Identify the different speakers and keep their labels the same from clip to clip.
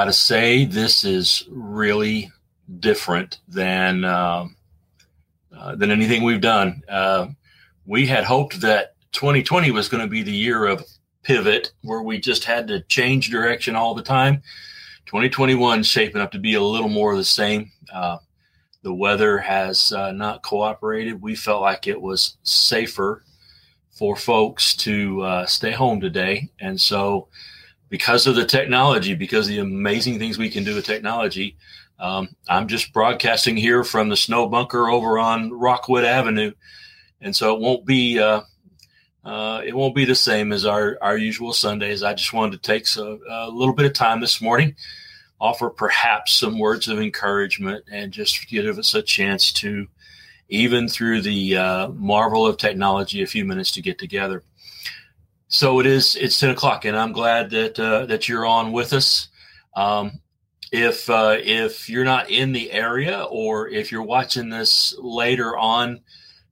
Speaker 1: got to say, this is really different than uh, uh, than anything we've done. Uh, we had hoped that 2020 was going to be the year of pivot, where we just had to change direction all the time. 2021 shaping up to be a little more of the same. Uh, the weather has uh, not cooperated. We felt like it was safer for folks to uh, stay home today. And so, because of the technology, because of the amazing things we can do with technology, um, I'm just broadcasting here from the snow bunker over on Rockwood Avenue. And so it won't be uh, uh, it won't be the same as our, our usual Sundays. I just wanted to take so, a little bit of time this morning offer perhaps some words of encouragement and just give us a chance to, even through the uh, marvel of technology, a few minutes to get together. So it is. It's ten o'clock, and I'm glad that uh, that you're on with us. Um, if uh, if you're not in the area, or if you're watching this later on,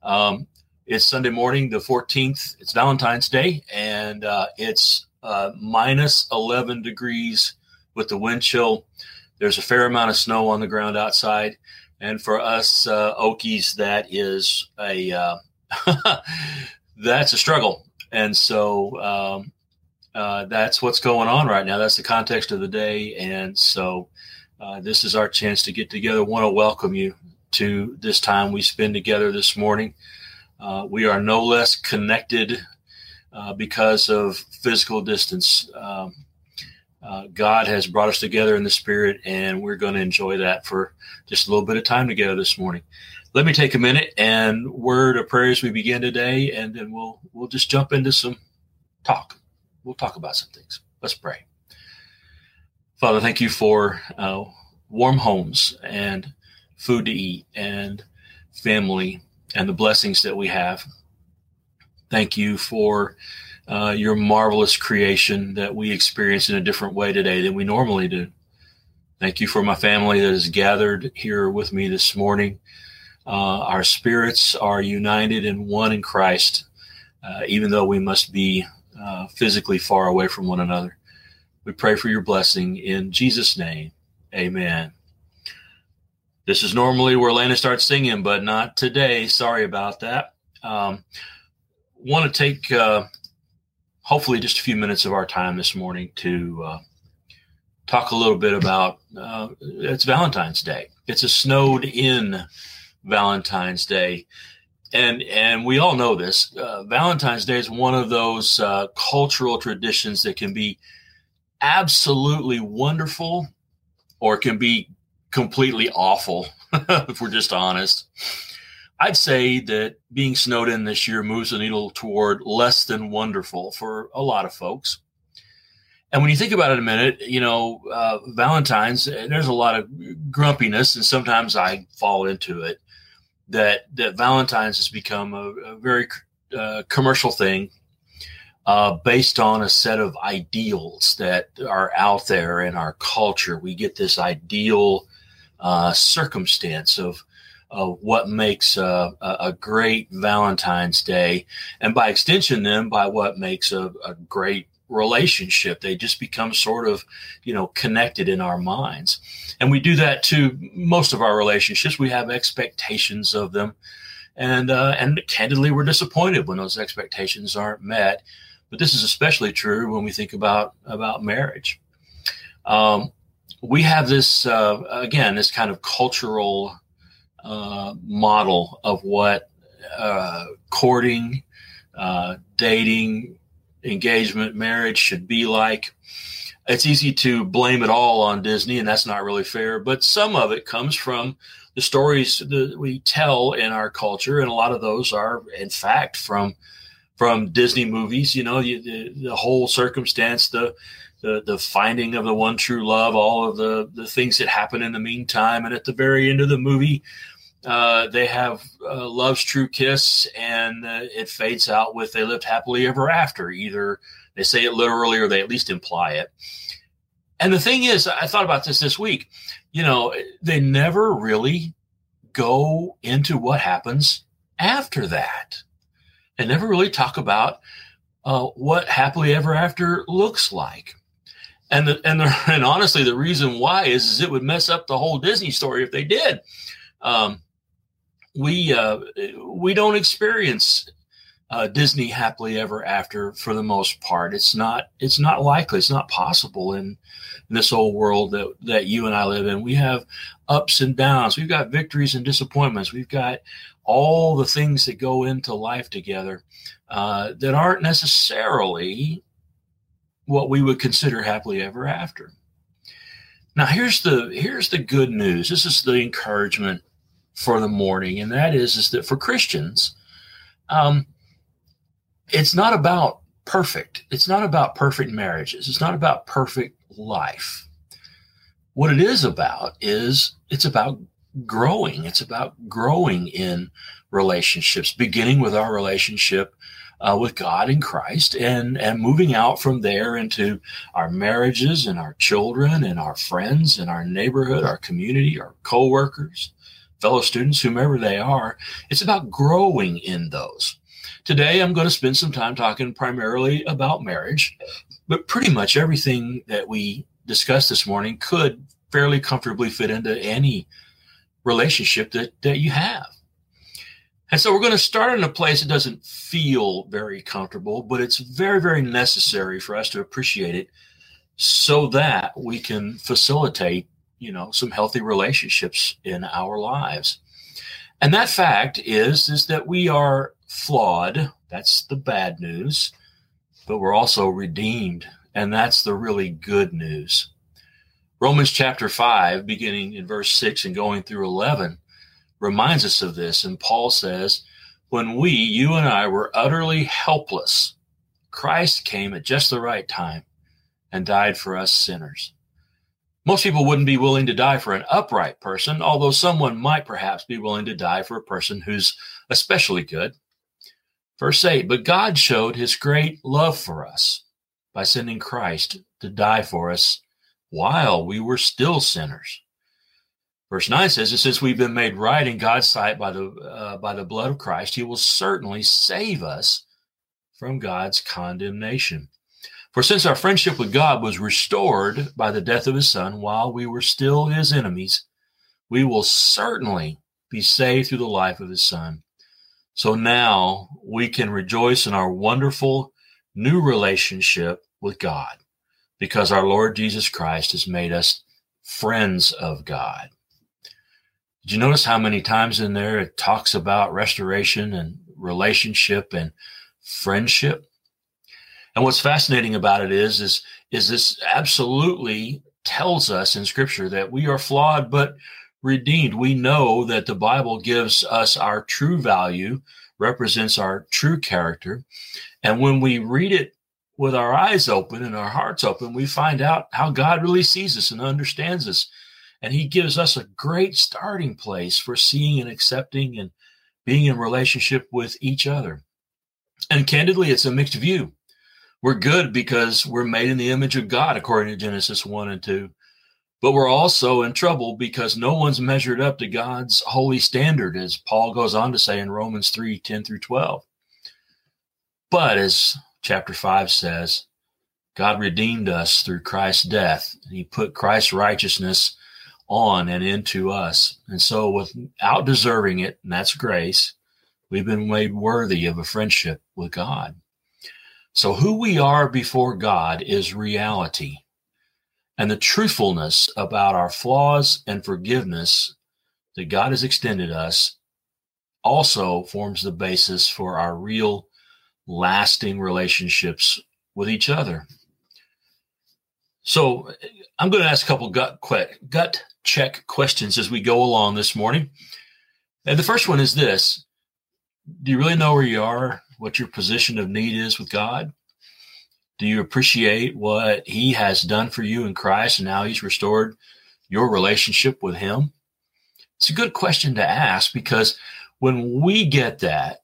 Speaker 1: um, it's Sunday morning, the 14th. It's Valentine's Day, and uh, it's uh, minus 11 degrees with the wind chill. There's a fair amount of snow on the ground outside, and for us uh, Okies, that is a uh, that's a struggle. And so um, uh, that's what's going on right now. That's the context of the day, and so uh, this is our chance to get together. Want to welcome you to this time we spend together this morning. Uh, we are no less connected uh, because of physical distance. Um, uh, God has brought us together in the spirit, and we're going to enjoy that for just a little bit of time together this morning. Let me take a minute and word of prayer as we begin today, and then we'll we'll just jump into some talk. We'll talk about some things. Let's pray. Father, thank you for uh, warm homes and food to eat and family and the blessings that we have. Thank you for uh, your marvelous creation that we experience in a different way today than we normally do. Thank you for my family that is gathered here with me this morning. Uh, our spirits are united and one in Christ, uh, even though we must be uh, physically far away from one another. We pray for your blessing in Jesus' name. Amen. This is normally where Lana starts singing, but not today. Sorry about that. Um, want to take uh, hopefully just a few minutes of our time this morning to uh, talk a little bit about uh, it's Valentine's Day. It's a snowed in Valentine's Day. And and we all know this. Uh, Valentine's Day is one of those uh, cultural traditions that can be absolutely wonderful, or can be completely awful if we're just honest. I'd say that being snowed in this year moves the needle toward less than wonderful for a lot of folks. And when you think about it a minute, you know, uh, Valentine's, there's a lot of grumpiness, and sometimes I fall into it. That that Valentine's has become a, a very uh, commercial thing, uh, based on a set of ideals that are out there in our culture. We get this ideal uh, circumstance of of what makes a, a, great Valentine's Day, and by extension, then by what makes a, a great relationship. They just become sort of, you know, connected in our minds. And we do that to most of our relationships. We have expectations of them. And, uh, and candidly, we're disappointed when those expectations aren't met. But this is especially true when we think about, about marriage. Um, we have this, uh, again, this kind of cultural uh, model of what uh, courting, uh, dating, engagement, marriage should be like. It's easy to blame it all on Disney, and that's not really fair. But some of it comes from the stories that we tell in our culture, and a lot of those are, in fact, from from Disney movies. You know, the, the, the whole circumstance, the the the finding of the one true love, all of the the things that happen in the meantime, and at the very end of the movie, uh, they have uh, love's true kiss, and uh, it fades out with they lived happily ever after. Either they say it literally, or they at least imply it. And the thing is, I thought about this this week. You know, they never really go into what happens after that. They never really talk about uh, what happily ever after looks like. And the, and the, and honestly, the reason why is, is it would mess up the whole Disney story if they did. Um, we uh, we don't experience uh, Disney happily ever after for the most part. It's not it's not likely. It's not possible in, in this old world that that you and I live in. We have ups and downs. We've got victories and disappointments. We've got all the things that go into life together uh, that aren't necessarily what we would consider happily ever after. Now here's the here's the good news. This is the encouragement for the morning, and that is is that for Christians, um, it's not about perfect. It's not about perfect marriages. It's not about perfect life. What it is about is it's about growing. It's about growing in relationships, beginning with our relationship uh, with God in Christ and, and moving out from there into our marriages and our children and our friends and our neighborhood, our community, our coworkers, fellow students, whomever they are. It's about growing in those. Today, I'm going to spend some time talking primarily about marriage, but pretty much everything that we discussed this morning could fairly comfortably fit into any relationship that, that you have. And so we're going to start in a place that doesn't feel very comfortable, but it's very, very necessary for us to appreciate it so that we can facilitate, you know, some healthy relationships in our lives. And that fact is, is that we are flawed. That's the bad news. But we're also redeemed. And that's the really good news. Romans chapter 5, beginning in verse 6 and going through 11, reminds us of this. And Paul says, When we, you and I, were utterly helpless, Christ came at just the right time and died for us sinners. Most people wouldn't be willing to die for an upright person, although someone might perhaps be willing to die for a person who's especially good. Verse 8, but God showed his great love for us by sending Christ to die for us while we were still sinners. Verse 9 says that since we've been made right in God's sight by the, uh, by the blood of Christ, he will certainly save us from God's condemnation. For since our friendship with God was restored by the death of his son while we were still his enemies, we will certainly be saved through the life of his son. So now we can rejoice in our wonderful new relationship with God because our Lord Jesus Christ has made us friends of God. Did you notice how many times in there it talks about restoration and relationship and friendship? And what's fascinating about it is, is, is this absolutely tells us in scripture that we are flawed, but redeemed. We know that the Bible gives us our true value, represents our true character. And when we read it with our eyes open and our hearts open, we find out how God really sees us and understands us. And He gives us a great starting place for seeing and accepting and being in relationship with each other. And candidly, it's a mixed view. We're good because we're made in the image of God, according to Genesis 1 and 2. But we're also in trouble because no one's measured up to God's holy standard, as Paul goes on to say in Romans 3 10 through 12. But as chapter 5 says, God redeemed us through Christ's death, and he put Christ's righteousness on and into us. And so, without deserving it, and that's grace, we've been made worthy of a friendship with God. So, who we are before God is reality and the truthfulness about our flaws and forgiveness that God has extended us also forms the basis for our real lasting relationships with each other. So I'm going to ask a couple gut gut check questions as we go along this morning. And the first one is this: Do you really know where you are? What your position of need is with God? Do you appreciate what he has done for you in Christ and now he's restored your relationship with him? It's a good question to ask because when we get that,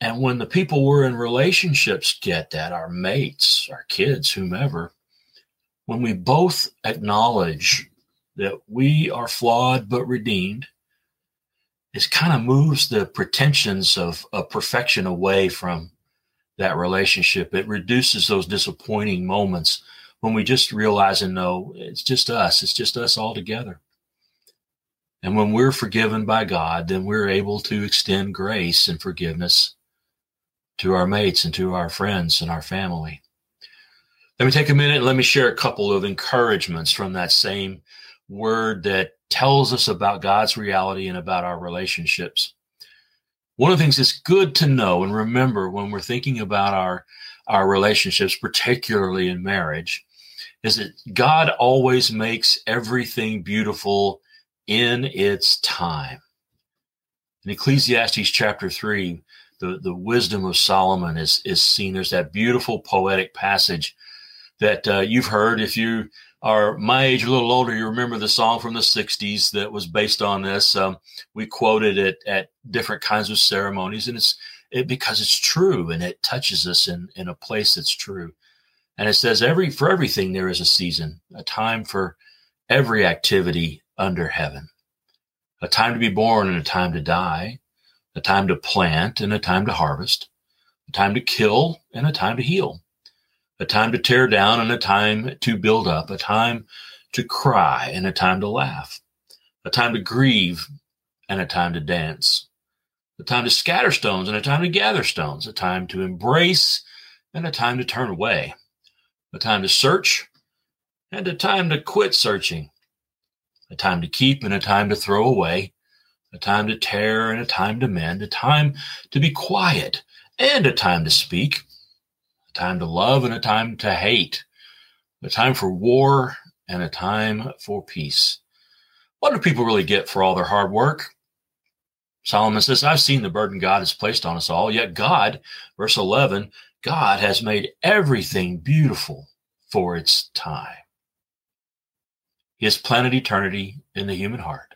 Speaker 1: and when the people we're in relationships get that, our mates, our kids, whomever, when we both acknowledge that we are flawed but redeemed, it kind of moves the pretensions of, of perfection away from that relationship. It reduces those disappointing moments when we just realize and know it's just us, it's just us all together. And when we're forgiven by God, then we're able to extend grace and forgiveness to our mates and to our friends and our family. Let me take a minute and let me share a couple of encouragements from that same word that tells us about God's reality and about our relationships. One of the things that's good to know and remember when we're thinking about our, our relationships, particularly in marriage, is that God always makes everything beautiful in its time. In Ecclesiastes chapter 3, the, the wisdom of Solomon is, is seen. There's that beautiful poetic passage that uh, you've heard. If you are my age, a little older, you remember the song from the 60s that was based on this. Um, we quoted it at different kinds of ceremonies, and it's it, because it's true and it touches us in, in a place that's true. And it says, every for everything there is a season, a time for every activity under heaven, a time to be born and a time to die, a time to plant and a time to harvest, a time to kill and a time to heal, a time to tear down and a time to build up, a time to cry and a time to laugh, a time to grieve and a time to dance, a time to scatter stones and a time to gather stones, a time to embrace and a time to turn away, a time to search and a time to quit searching, a time to keep and a time to throw away, a time to tear and a time to mend, a time to be quiet and a time to speak, time to love and a time to hate, a time for war and a time for peace. What do people really get for all their hard work? Solomon says, I've seen the burden God has placed on us all, yet God, verse 11, God has made everything beautiful for its time. He has planted eternity in the human heart.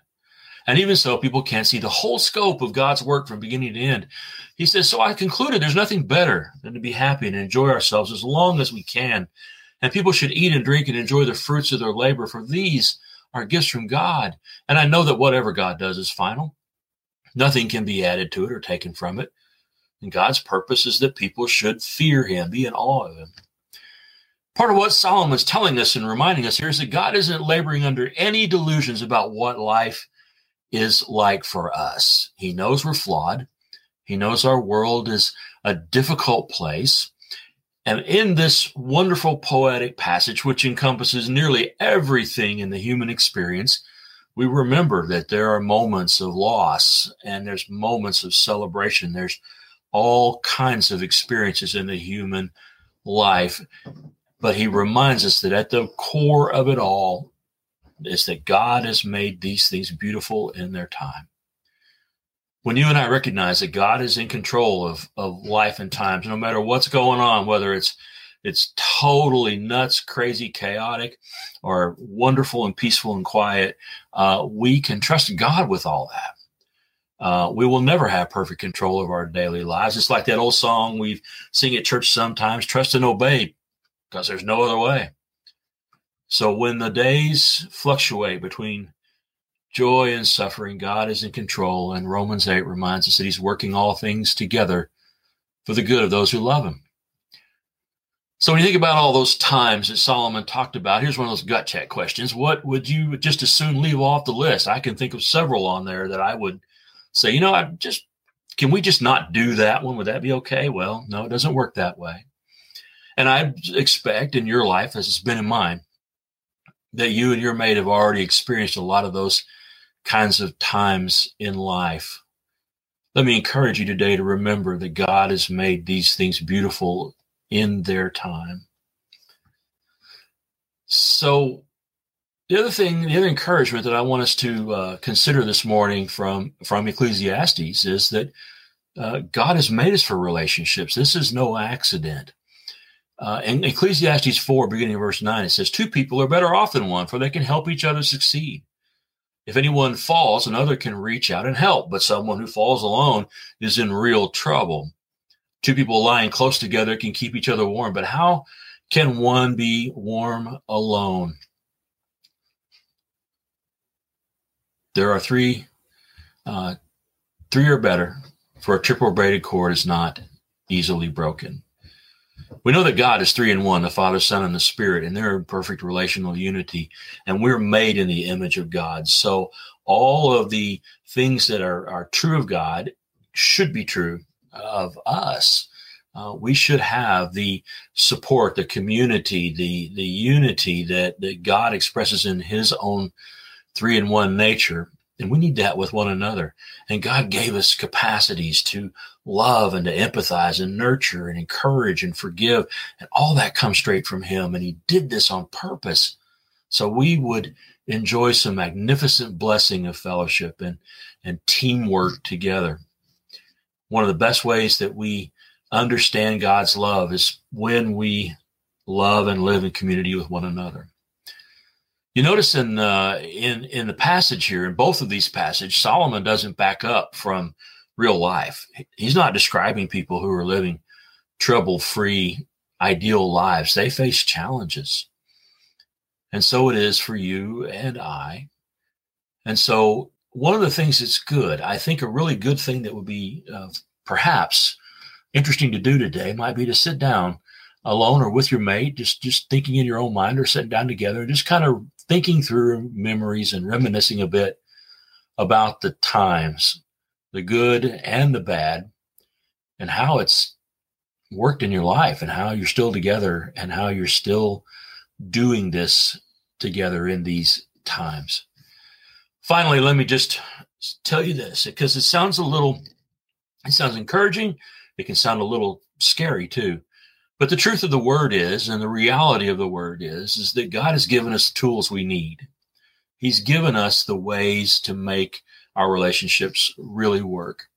Speaker 1: And even so, people can't see the whole scope of God's work from beginning to end. He says, So I concluded there's nothing better than to be happy and enjoy ourselves as long as we can. And people should eat and drink and enjoy the fruits of their labor, for these are gifts from God. And I know that whatever God does is final. Nothing can be added to it or taken from it. And God's purpose is that people should fear him, be in awe of him. Part of what Solomon's telling us and reminding us here is that God isn't laboring under any delusions about what life is like for us. He knows we're flawed. He knows our world is a difficult place. And in this wonderful poetic passage, which encompasses nearly everything in the human experience, we remember that there are moments of loss and there's moments of celebration. There's all kinds of experiences in the human life. But he reminds us that at the core of it all is that God has made these things beautiful in their time. When you and I recognize that God is in control of, of life and times, no matter what's going on, whether it's it's totally nuts, crazy, chaotic, or wonderful and peaceful and quiet, uh, we can trust God with all that. Uh, we will never have perfect control of our daily lives. It's like that old song we sing at church sometimes trust and obey because there's no other way. So when the days fluctuate between joy and suffering, God is in control. And Romans 8 reminds us that he's working all things together for the good of those who love him. So when you think about all those times that Solomon talked about, here's one of those gut check questions. What would you just as soon leave off the list? I can think of several on there that I would say, you know, I just, can we just not do that one? Would that be okay? Well, no, it doesn't work that way. And I expect in your life, as it's been in mine, that you and your mate have already experienced a lot of those kinds of times in life. Let me encourage you today to remember that God has made these things beautiful in their time. So, the other thing, the other encouragement that I want us to uh, consider this morning from from Ecclesiastes is that uh, God has made us for relationships. This is no accident. Uh, in Ecclesiastes 4, beginning of verse 9, it says, Two people are better off than one, for they can help each other succeed. If anyone falls, another can reach out and help, but someone who falls alone is in real trouble. Two people lying close together can keep each other warm, but how can one be warm alone? There are three, uh, three or better, for a triple braided cord is not easily broken. We know that God is three in one, the Father, Son, and the Spirit, and they're in perfect relational unity. And we're made in the image of God. So all of the things that are, are true of God should be true of us. Uh, we should have the support, the community, the the unity that, that God expresses in His own three in one nature. And we need that with one another. And God gave us capacities to love and to empathize and nurture and encourage and forgive. And all that comes straight from Him. And He did this on purpose. So we would enjoy some magnificent blessing of fellowship and, and teamwork together. One of the best ways that we understand God's love is when we love and live in community with one another. You notice in uh, in in the passage here, in both of these passages, Solomon doesn't back up from real life. He's not describing people who are living trouble-free, ideal lives. They face challenges, and so it is for you and I. And so, one of the things that's good, I think, a really good thing that would be uh, perhaps interesting to do today might be to sit down alone or with your mate, just just thinking in your own mind or sitting down together, just kind of thinking through memories and reminiscing a bit about the times, the good and the bad, and how it's worked in your life and how you're still together and how you're still doing this together in these times. Finally, let me just tell you this because it sounds a little, it sounds encouraging. It can sound a little scary too. But the truth of the word is, and the reality of the word is, is that God has given us the tools we need. He's given us the ways to make our relationships really work.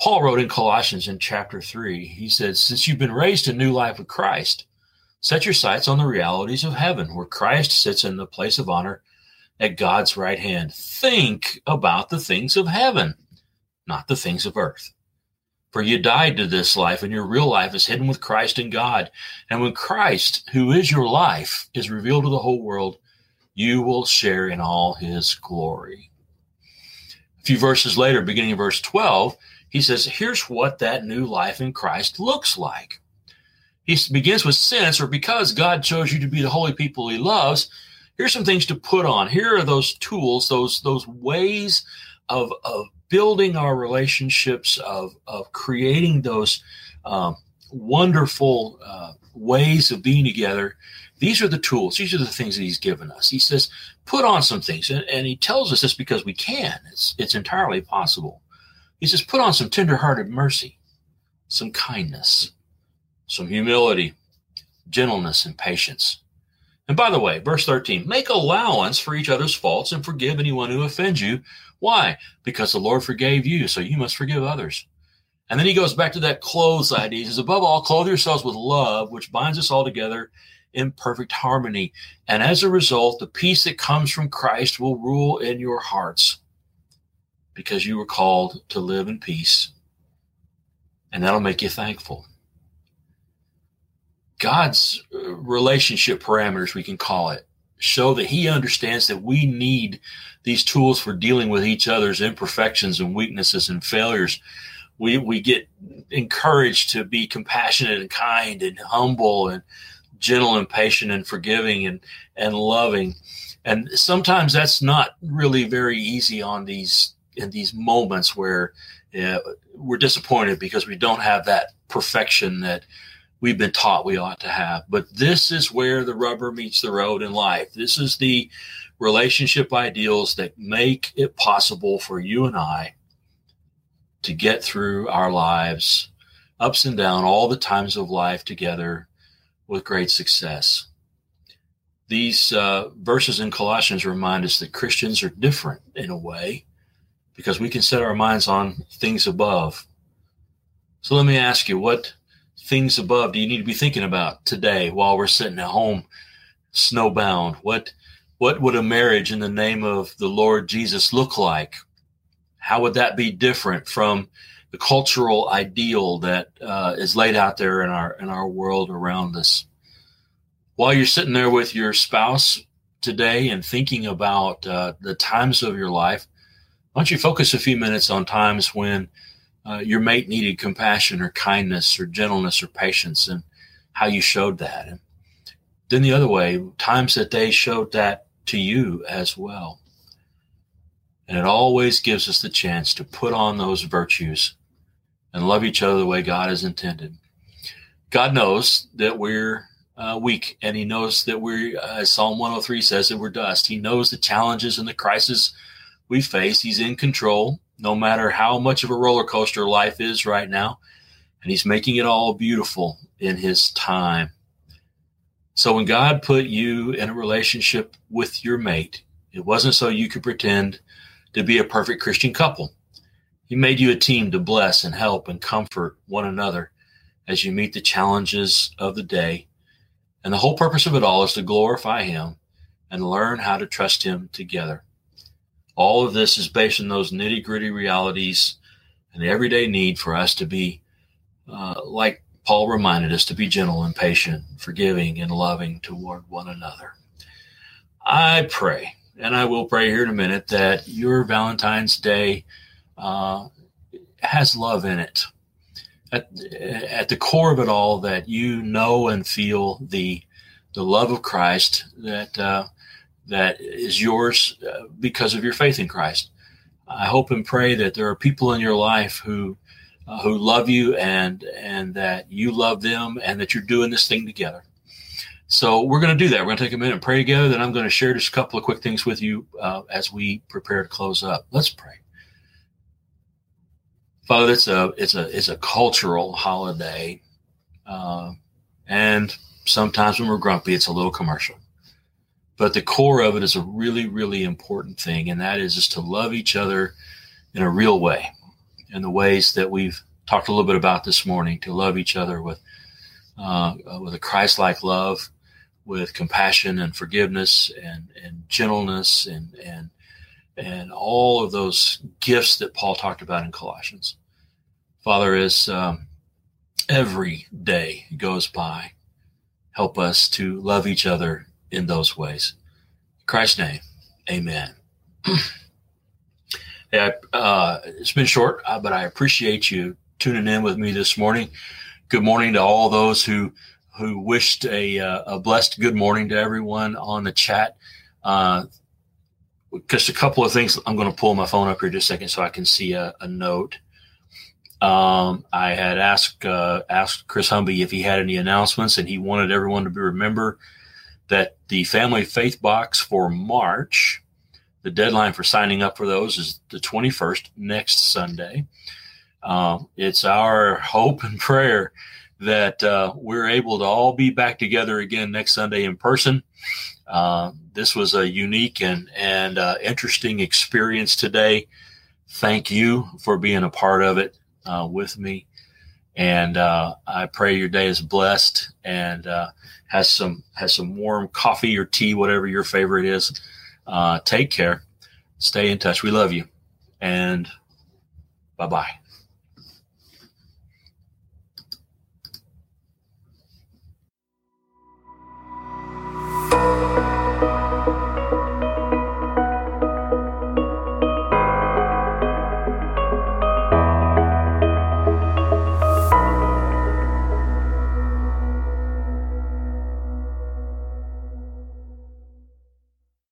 Speaker 1: Paul wrote in Colossians in chapter 3, he said, Since you've been raised to new life with Christ, set your sights on the realities of heaven, where Christ sits in the place of honor at God's right hand. Think about the things of heaven, not the things of earth. For you died to this life, and your real life is hidden with Christ in God. And when Christ, who is your life, is revealed to the whole world, you will share in all his glory. Few verses later, beginning of verse 12, he says, Here's what that new life in Christ looks like. He begins with since or because God chose you to be the holy people he loves. Here's some things to put on. Here are those tools, those, those ways of, of building our relationships, of, of creating those um, wonderful uh, ways of being together. These are the tools. These are the things that he's given us. He says, put on some things. And, and he tells us this because we can. It's, it's entirely possible. He says, put on some tenderhearted mercy, some kindness, some humility, gentleness, and patience. And by the way, verse 13, make allowance for each other's faults and forgive anyone who offends you why? Because the Lord forgave you, so you must forgive others. And then he goes back to that clothes idea. He says, above all, clothe yourselves with love, which binds us all together in perfect harmony. And as a result, the peace that comes from Christ will rule in your hearts because you were called to live in peace. And that'll make you thankful. God's uh, relationship parameters, we can call it, show that he understands that we need these tools for dealing with each other's imperfections and weaknesses and failures. We, we get encouraged to be compassionate and kind and humble and gentle and patient and forgiving and, and loving. And sometimes that's not really very easy on these, in these moments where uh, we're disappointed because we don't have that perfection that we've been taught we ought to have. But this is where the rubber meets the road in life. This is the relationship ideals that make it possible for you and I to get through our lives, ups and down, all the times of life together with great success. These uh, verses in Colossians remind us that Christians are different in a way because we can set our minds on things above. So let me ask you, what things above do you need to be thinking about today while we're sitting at home snowbound? What what would a marriage in the name of the Lord Jesus look like? How would that be different from the cultural ideal that uh, is laid out there in our in our world around us? While you're sitting there with your spouse today and thinking about uh, the times of your life, why don't you focus a few minutes on times when uh, your mate needed compassion or kindness or gentleness or patience and how you showed that. And then the other way, times that they showed that to you as well. And it always gives us the chance to put on those virtues and love each other the way God has intended. God knows that we're uh, weak, and He knows that we're, uh, as Psalm 103 says, that we're dust. He knows the challenges and the crisis we face. He's in control, no matter how much of a roller coaster life is right now, and He's making it all beautiful in His time. So when God put you in a relationship with your mate, it wasn't so you could pretend to be a perfect Christian couple. He made you a team to bless and help and comfort one another as you meet the challenges of the day. And the whole purpose of it all is to glorify Him and learn how to trust Him together. All of this is based on those nitty gritty realities and the everyday need for us to be, uh, like Paul reminded us, to be gentle and patient, forgiving and loving toward one another. I pray, and I will pray here in a minute, that your Valentine's Day uh, has love in it at, at the core of it all that you know and feel the the love of Christ that uh, that is yours uh, because of your faith in Christ. I hope and pray that there are people in your life who uh, who love you and and that you love them and that you're doing this thing together. So we're going to do that. We're going to take a minute and pray together. Then I'm going to share just a couple of quick things with you uh, as we prepare to close up. Let's pray. Father, it's a it's a it's a cultural holiday, uh, and sometimes when we're grumpy, it's a little commercial. But the core of it is a really really important thing, and that is just to love each other in a real way, in the ways that we've talked a little bit about this morning. To love each other with uh, with a Christ-like love, with compassion and forgiveness and and gentleness and and and all of those gifts that Paul talked about in Colossians. Father, as um, every day goes by, help us to love each other in those ways. In Christ's name, amen. yeah, uh, it's been short, uh, but I appreciate you tuning in with me this morning. Good morning to all those who who wished a, uh, a blessed good morning to everyone on the chat. Uh, just a couple of things. I'm going to pull my phone up here just a second so I can see a, a note. Um, I had asked uh, asked Chris Humby if he had any announcements, and he wanted everyone to be remember that the Family Faith Box for March, the deadline for signing up for those is the 21st, next Sunday. Um, it's our hope and prayer that uh, we're able to all be back together again next Sunday in person. Uh, this was a unique and and uh, interesting experience today. Thank you for being a part of it uh, with me, and uh, I pray your day is blessed and uh, has some has some warm coffee or tea, whatever your favorite is. take care, stay in touch. We love you, and bye bye.